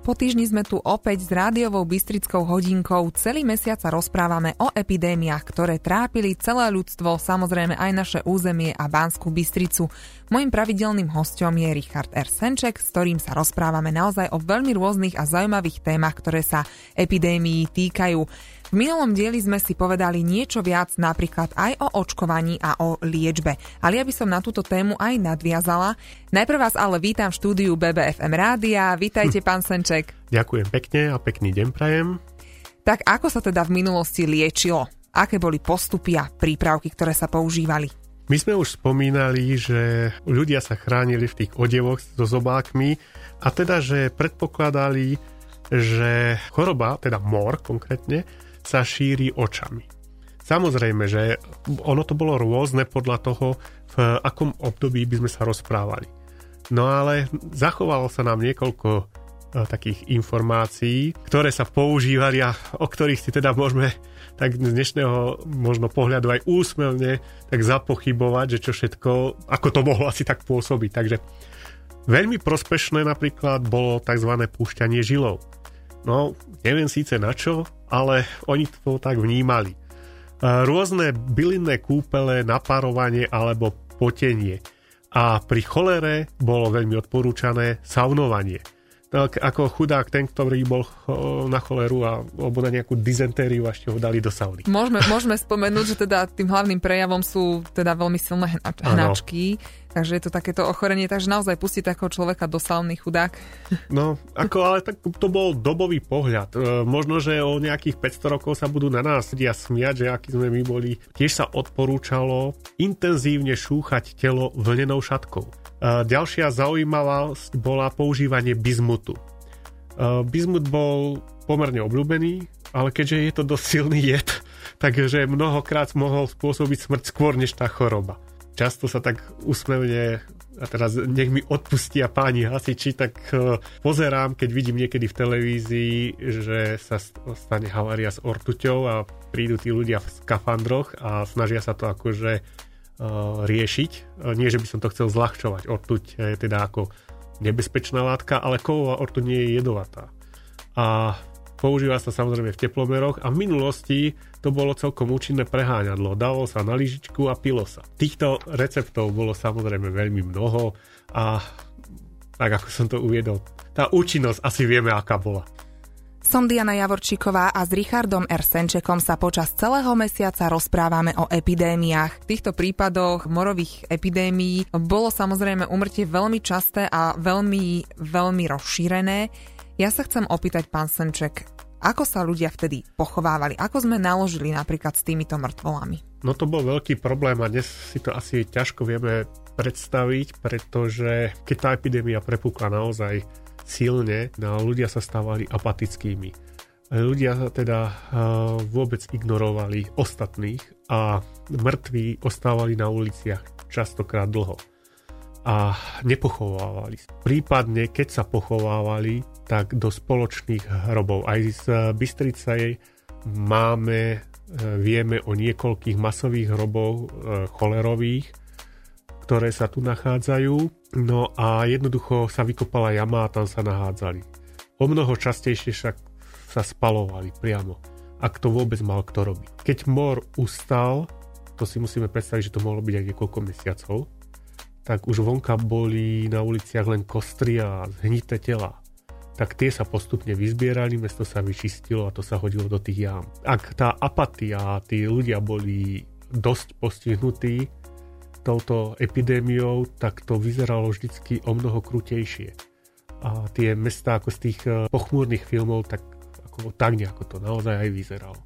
Po týždni sme tu opäť s rádiovou Bystrickou hodinkou. Celý mesiac sa rozprávame o epidémiách, ktoré trápili celé ľudstvo, samozrejme aj naše územie a Banskú Bystricu. Mojím pravidelným hostom je Richard R. Senček, s ktorým sa rozprávame naozaj o veľmi rôznych a zaujímavých témach, ktoré sa epidémií týkajú. V minulom dieli sme si povedali niečo viac napríklad aj o očkovaní a o liečbe, ale ja by som na túto tému aj nadviazala. Najprv vás ale vítam v štúdiu BBFM Rádia. Vítajte, hm. pán Senček. Ďakujem pekne a pekný deň prajem. Tak ako sa teda v minulosti liečilo? Aké boli postupy a prípravky, ktoré sa používali? My sme už spomínali, že ľudia sa chránili v tých odevoch so zobákmi a teda, že predpokladali, že choroba, teda mor konkrétne, sa šíri očami. Samozrejme, že ono to bolo rôzne podľa toho, v akom období by sme sa rozprávali. No ale zachovalo sa nám niekoľko e, takých informácií, ktoré sa používali a o ktorých si teda môžeme tak z dnešného možno pohľadu aj úsmevne tak zapochybovať, že čo všetko, ako to mohlo asi tak pôsobiť. Takže veľmi prospešné napríklad bolo tzv. púšťanie žilov. No, neviem síce na čo, ale oni to tak vnímali. Rôzne bylinné kúpele, naparovanie alebo potenie. A pri cholere bolo veľmi odporúčané saunovanie tak ako chudák ten, ktorý bol na choleru a, alebo na nejakú dizentériu a ešte ho dali do sauny. Môžeme, môžeme spomenúť, že teda tým hlavným prejavom sú teda veľmi silné hnačky, ano. takže je to takéto ochorenie, takže naozaj pustiť takého človeka do sauny chudák. No, ako ale tak to bol dobový pohľad. E, možno, že o nejakých 500 rokov sa budú na nás ľudia smiať, že aký sme my boli. Tiež sa odporúčalo intenzívne šúchať telo vlnenou šatkou. Ďalšia zaujímavosť bola používanie bizmutu. Bizmut bol pomerne obľúbený, ale keďže je to dosť silný jed, takže mnohokrát mohol spôsobiť smrť skôr než tá choroba. Často sa tak usmevne a teraz nech mi odpustia páni hasiči, tak e, pozerám, keď vidím niekedy v televízii, že sa stane havária s ortuťou a prídu tí ľudia v skafandroch a snažia sa to akože Eh, riešiť. Eh, nie, že by som to chcel zľahčovať. Ortuť je teda ako nebezpečná látka, ale kovová ortuť nie je jedovatá. A používa sa samozrejme v teplomeroch a v minulosti to bolo celkom účinné preháňadlo. Dalo sa na lyžičku a pilo sa. Týchto receptov bolo samozrejme veľmi mnoho a tak ako som to uviedol, tá účinnosť asi vieme, aká bola. Som Diana Javorčíková a s Richardom R. Senčekom sa počas celého mesiaca rozprávame o epidémiách. V týchto prípadoch morových epidémií bolo samozrejme umrtie veľmi časté a veľmi, veľmi rozšírené. Ja sa chcem opýtať, pán Senček, ako sa ľudia vtedy pochovávali? Ako sme naložili napríklad s týmito mŕtvolami? No to bol veľký problém a dnes si to asi ťažko vieme predstaviť, pretože keď tá epidémia prepukla naozaj silne, no ľudia sa stávali apatickými. Ľudia teda uh, vôbec ignorovali ostatných a mŕtvi ostávali na uliciach častokrát dlho a nepochovávali. Prípadne, keď sa pochovávali, tak do spoločných hrobov. Aj z Bystrice máme, vieme o niekoľkých masových hrobov cholerových, ktoré sa tu nachádzajú. No a jednoducho sa vykopala jama a tam sa nahádzali. O mnoho častejšie však sa spalovali priamo, ak to vôbec mal kto robiť. Keď mor ustal, to si musíme predstaviť, že to mohlo byť aj niekoľko mesiacov, tak už vonka boli na uliciach len kostry a zhnité tela. Tak tie sa postupne vyzbierali, mesto sa vyčistilo a to sa hodilo do tých jám. Ak tá apatia tí ľudia boli dosť postihnutí, touto epidémiou, tak to vyzeralo vždycky o mnoho krutejšie. A tie mesta ako z tých eh, pochmúrnych filmov, tak, ako, tak nejako to naozaj aj vyzeralo.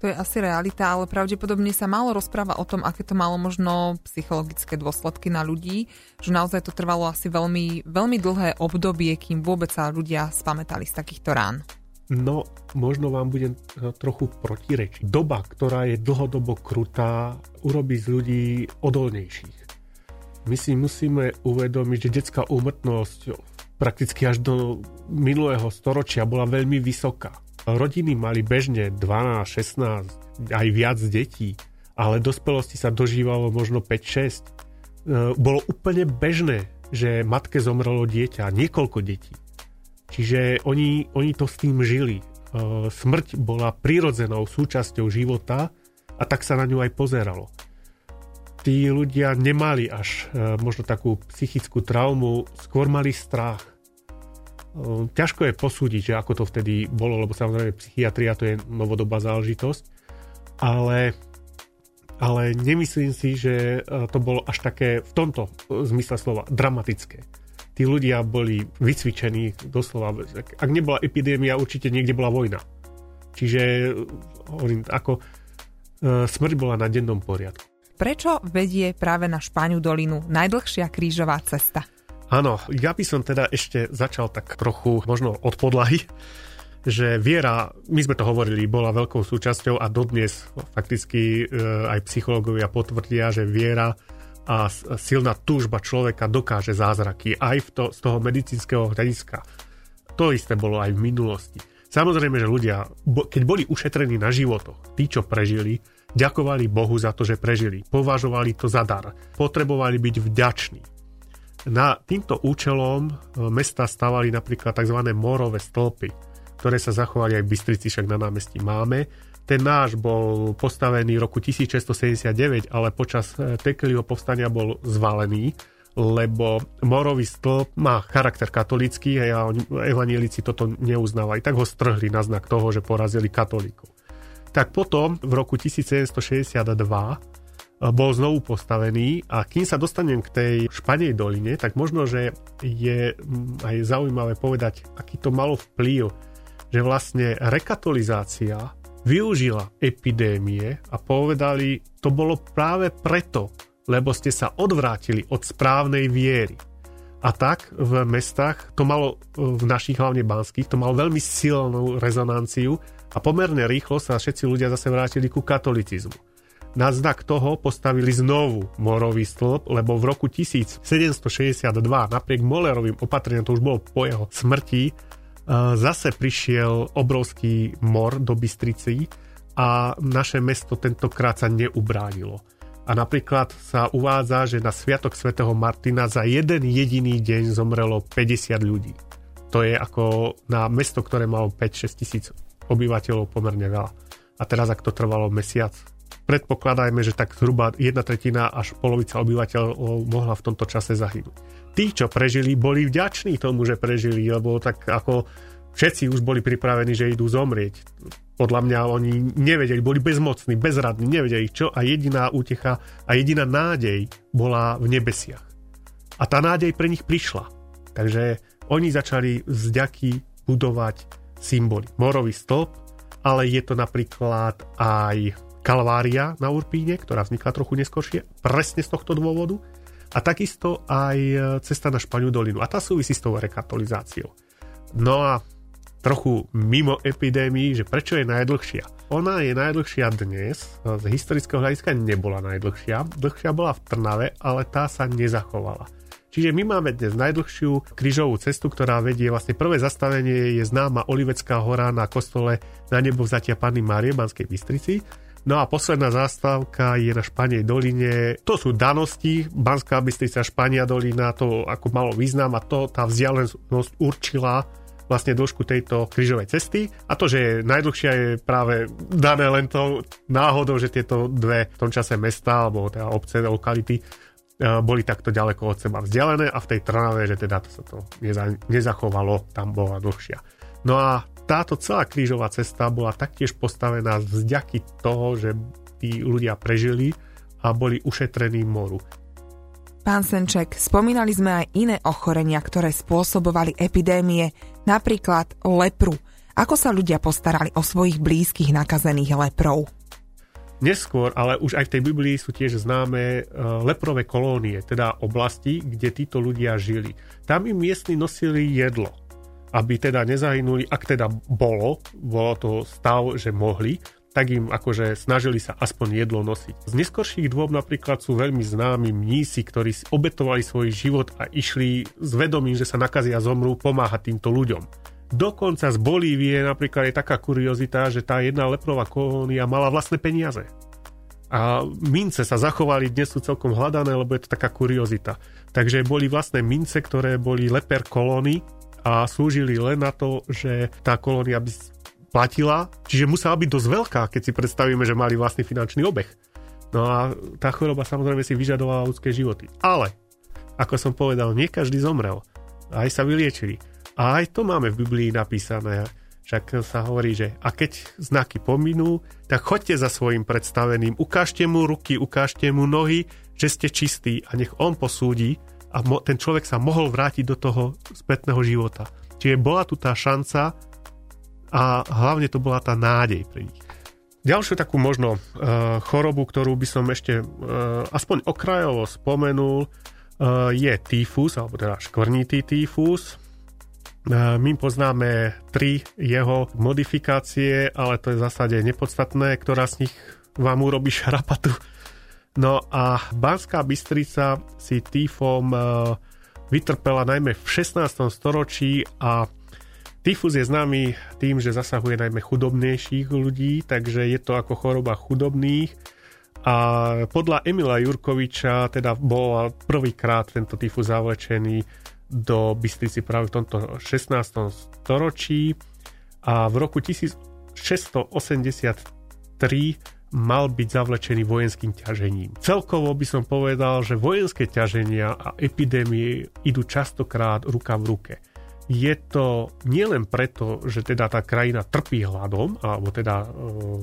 To je asi realita, ale pravdepodobne sa málo rozpráva o tom, aké to malo možno psychologické dôsledky na ľudí, že naozaj to trvalo asi veľmi, veľmi dlhé obdobie, kým vôbec sa ľudia spametali z takýchto rán. No, možno vám budem eh, trochu protirečiť. Doba, ktorá je dlhodobo krutá, urobí z ľudí odolnejších. My si musíme uvedomiť, že detská úmrtnosť prakticky až do minulého storočia bola veľmi vysoká. Rodiny mali bežne 12, 16, aj viac detí, ale dospelosti sa dožívalo možno 5-6. Eh, bolo úplne bežné, že matke zomrelo dieťa, niekoľko detí. Čiže oni, oni to s tým žili. Smrť bola prirodzenou súčasťou života a tak sa na ňu aj pozeralo. Tí ľudia nemali až možno takú psychickú traumu, skôr mali strach. Ťažko je posúdiť, že ako to vtedy bolo, lebo samozrejme psychiatria to je novodobá záležitosť, ale, ale nemyslím si, že to bolo až také v tomto zmysle slova dramatické tí ľudia boli vycvičení doslova. Ak nebola epidémia, určite niekde bola vojna. Čiže hovorím, ako e, smrť bola na dennom poriadku. Prečo vedie práve na Španiu dolinu najdlhšia krížová cesta? Áno, ja by som teda ešte začal tak trochu možno od podlahy, že viera, my sme to hovorili, bola veľkou súčasťou a dodnes fakticky e, aj psychológovia potvrdia, že viera a silná túžba človeka dokáže zázraky aj v to, z toho medicínskeho hľadiska. To isté bolo aj v minulosti. Samozrejme, že ľudia, keď boli ušetrení na životoch, tí, čo prežili, ďakovali Bohu za to, že prežili. Považovali to za dar. Potrebovali byť vďační. Na týmto účelom e, mesta stavali napríklad tzv. morové stĺpy, ktoré sa zachovali aj v Bystrici, však na námestí máme ten náš bol postavený v roku 1679, ale počas eh, Tekeliho povstania bol zvalený, lebo morový stĺp má charakter katolický a evanielici toto neuznávali. Tak ho strhli na znak toho, že porazili katolíkov. Tak potom v roku 1762 eh, bol znovu postavený a kým sa dostanem k tej Španej doline, tak možno, že je mm, aj zaujímavé povedať, aký to malo vplyv, že vlastne rekatolizácia využila epidémie a povedali, to bolo práve preto, lebo ste sa odvrátili od správnej viery. A tak v mestách, to malo v našich hlavne banských, to malo veľmi silnú rezonanciu a pomerne rýchlo sa všetci ľudia zase vrátili ku katolicizmu. Na znak toho postavili znovu morový stĺp, lebo v roku 1762 napriek Molerovým opatreniam, to už bolo po jeho smrti, zase prišiel obrovský mor do Bystrici a naše mesto tentokrát sa neubránilo. A napríklad sa uvádza, že na Sviatok svätého Martina za jeden jediný deň zomrelo 50 ľudí. To je ako na mesto, ktoré malo 5-6 tisíc obyvateľov pomerne veľa. A teraz, ak to trvalo mesiac, predpokladajme, že tak zhruba jedna tretina až polovica obyvateľov mohla v tomto čase zahynúť tí, čo prežili, boli vďační tomu, že prežili, lebo tak ako všetci už boli pripravení, že idú zomrieť. Podľa mňa oni nevedeli, boli bezmocní, bezradní, nevedeli čo a jediná útecha a jediná nádej bola v nebesiach. A tá nádej pre nich prišla. Takže oni začali zďaky budovať symboly. Morový stĺp, ale je to napríklad aj Kalvária na Urpíne, ktorá vznikla trochu neskôršie, presne z tohto dôvodu a takisto aj e, cesta na Španiu dolinu. A tá súvisí s tou rekatolizáciou. No a trochu mimo epidémii, že prečo je najdlhšia. Ona je najdlhšia dnes, z historického hľadiska nebola najdlhšia. Dlhšia bola v Trnave, ale tá sa nezachovala. Čiže my máme dnes najdlhšiu krížovú cestu, ktorá vedie vlastne prvé zastavenie je známa Olivecká hora na kostole na nebo vzatia Panny Márie Banskej Bystrici No a posledná zastávka je na Španej doline. To sú danosti, Banská Bystrica, Špania dolina, to ako malo význam a to tá vzdialenosť určila vlastne dĺžku tejto krížovej cesty a to, že je najdlhšia je práve dané len to náhodou, že tieto dve v tom čase mesta alebo teda obce, lokality eh, boli takto ďaleko od seba vzdialené a v tej Trnave, že teda to sa to nezachovalo, tam bola dlhšia. No a táto celá krížová cesta bola taktiež postavená z vďaky toho, že tí ľudia prežili a boli ušetrení moru. Pán Senček, spomínali sme aj iné ochorenia, ktoré spôsobovali epidémie, napríklad lepru. Ako sa ľudia postarali o svojich blízkych nakazených leprov? Neskôr, ale už aj v tej Biblii sú tiež známe e, leprové kolónie, teda oblasti, kde títo ľudia žili. Tam im miestni nosili jedlo aby teda nezahynuli, ak teda bolo, bolo to stav, že mohli, tak im akože snažili sa aspoň jedlo nosiť. Z neskorších dôb napríklad sú veľmi známi mnísi, ktorí obetovali svoj život a išli s vedomím, že sa nakazia zomrú, pomáhať týmto ľuďom. Dokonca z Bolívie napríklad je taká kuriozita, že tá jedna leprová kolónia mala vlastné peniaze. A mince sa zachovali, dnes sú celkom hľadané, lebo je to taká kuriozita. Takže boli vlastné mince, ktoré boli leper kolóny a slúžili len na to, že tá kolónia by platila, čiže musela byť dosť veľká, keď si predstavíme, že mali vlastný finančný obeh. No a tá choroba samozrejme si vyžadovala ľudské životy. Ale, ako som povedal, nie každý zomrel. Aj sa vyliečili. A aj to máme v Biblii napísané. Však sa hovorí, že a keď znaky pominú, tak choďte za svojim predstaveným, ukážte mu ruky, ukážte mu nohy, že ste čistí a nech on posúdi a mo- ten človek sa mohol vrátiť do toho spätného života. Čiže bola tu tá šanca a hlavne to bola tá nádej pre nich. Ďalšiu takú možno uh, chorobu, ktorú by som ešte uh, aspoň okrajovo spomenul, uh, je týfus, alebo teda škvrnitý týfus. My poznáme tri jeho modifikácie, ale to je v zásade nepodstatné, ktorá z nich vám urobí šarapatu. No a Banská Bystrica si týfom vytrpela najmä v 16. storočí a Tyfus je známy tým, že zasahuje najmä chudobnejších ľudí, takže je to ako choroba chudobných. A podľa Emila Jurkoviča teda bol prvýkrát tento tyfus zavlečený do Bystrici práve v tomto 16. storočí a v roku 1683 mal byť zavlečený vojenským ťažením. Celkovo by som povedal, že vojenské ťaženia a epidémie idú častokrát ruka v ruke. Je to nielen preto, že teda tá krajina trpí hladom, alebo teda e,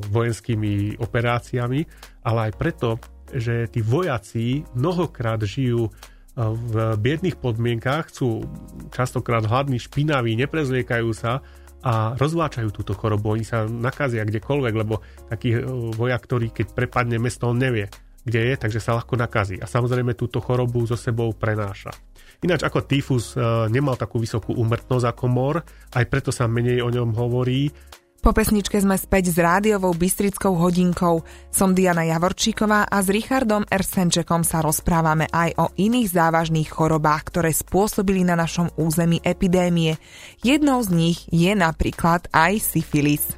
vojenskými operáciami, ale aj preto, že tí vojaci mnohokrát žijú v biedných podmienkách, sú častokrát hladní, špinaví, neprezliekajú sa a rozváčajú túto chorobu. Oni sa nakazia kdekoľvek, lebo taký e, vojak, ktorý keď prepadne mesto, on nevie, kde je, takže sa ľahko nakazí. A samozrejme túto chorobu so sebou prenáša. Ináč ako tyfus e, nemal takú vysokú úmrtnosť ako mor, aj preto sa menej o ňom hovorí. Po pesničke sme späť s rádiovou Bystrickou hodinkou. Som Diana Javorčíková a s Richardom Ersenčekom sa rozprávame aj o iných závažných chorobách, ktoré spôsobili na našom území epidémie. Jednou z nich je napríklad aj syfilis.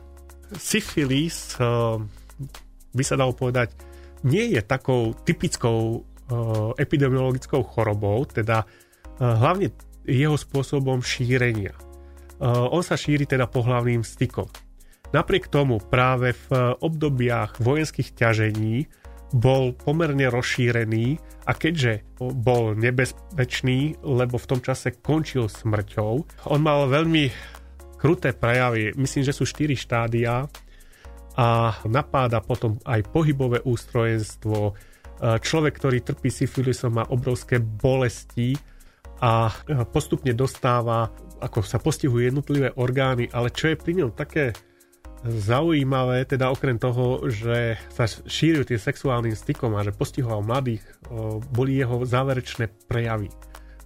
Syfilis, eh, by sa dalo povedať, nie je takou typickou eh, epidemiologickou chorobou, teda eh, hlavne jeho spôsobom šírenia. On sa šíri teda pohlavným stykom. Napriek tomu práve v obdobiach vojenských ťažení bol pomerne rozšírený a keďže bol nebezpečný, lebo v tom čase končil smrťou, on mal veľmi kruté prejavy, myslím, že sú 4 štádia a napáda potom aj pohybové ústrojenstvo. Človek, ktorý trpí syfilisom má obrovské bolesti a postupne dostáva, ako sa postihujú jednotlivé orgány, ale čo je pri ňom také zaujímavé, teda okrem toho, že sa šíril tie sexuálnym stykom a že postihoval mladých, boli jeho záverečné prejavy.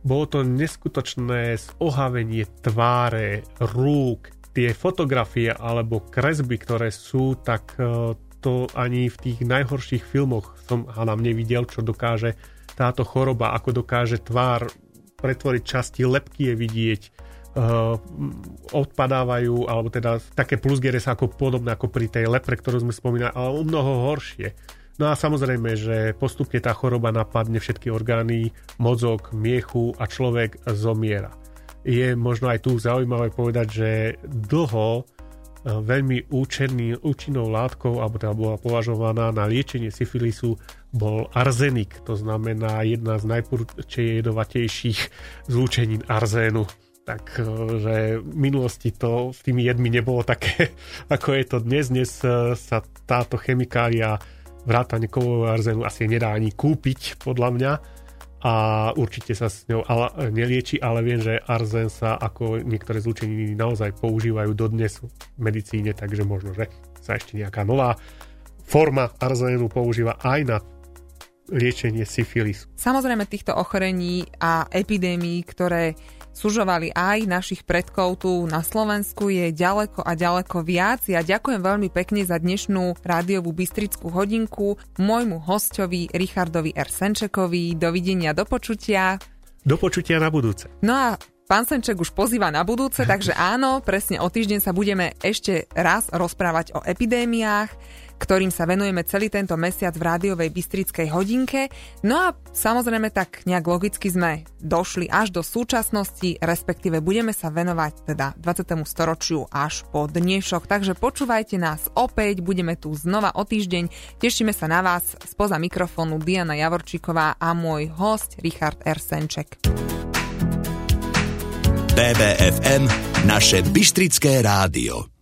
Bolo to neskutočné zohavenie tváre, rúk, tie fotografie alebo kresby, ktoré sú, tak to ani v tých najhorších filmoch som nám nevidel, čo dokáže táto choroba, ako dokáže tvár pretvoriť časti lepky je vidieť, odpadávajú, alebo teda také plusgere sa ako podobné ako pri tej lepre, ktorú sme spomínali, ale o mnoho horšie. No a samozrejme, že postupne tá choroba napadne všetky orgány, mozog, miechu a človek zomiera. Je možno aj tu zaujímavé povedať, že dlho uh, veľmi účinný, účinnou látkou, alebo teda bola považovaná na liečenie syfilisu, bol arzenik, to znamená jedna z najjedovatejších zlúčenín arzénu tak e, že v minulosti to s tými jedmi nebolo také, ako je to dnes. Dnes e, sa táto chemikália vrátane kovového arzénu asi nedá ani kúpiť, podľa mňa. A určite sa s ňou ale, nelieči, ale viem, že arzén sa ako niektoré zlučeniny naozaj používajú dodnes v medicíne, takže možno, že sa ešte nejaká nová forma arzénu používa aj na liečenie syfilisu. Samozrejme týchto ochorení a epidémií, ktoré sužovali aj našich predkov tu na Slovensku je ďaleko a ďaleko viac. Ja ďakujem veľmi pekne za dnešnú rádiovú Bystrickú hodinku môjmu hostovi Richardovi R. Senčekovi. Dovidenia, do počutia. Do počutia na budúce. No a Pán Senček už pozýva na budúce, takže áno, presne o týždeň sa budeme ešte raz rozprávať o epidémiách. ktorým sa venujeme celý tento mesiac v rádiovej Bystrickej hodinke. No a samozrejme tak nejak logicky sme došli až do súčasnosti, respektíve budeme sa venovať teda 20. storočiu až po dnešok. Takže počúvajte nás opäť, budeme tu znova o týždeň. Tešíme sa na vás spoza mikrofónu Diana Javorčíková a môj host Richard R. Senček. BBFM, naše Bystrické rádio.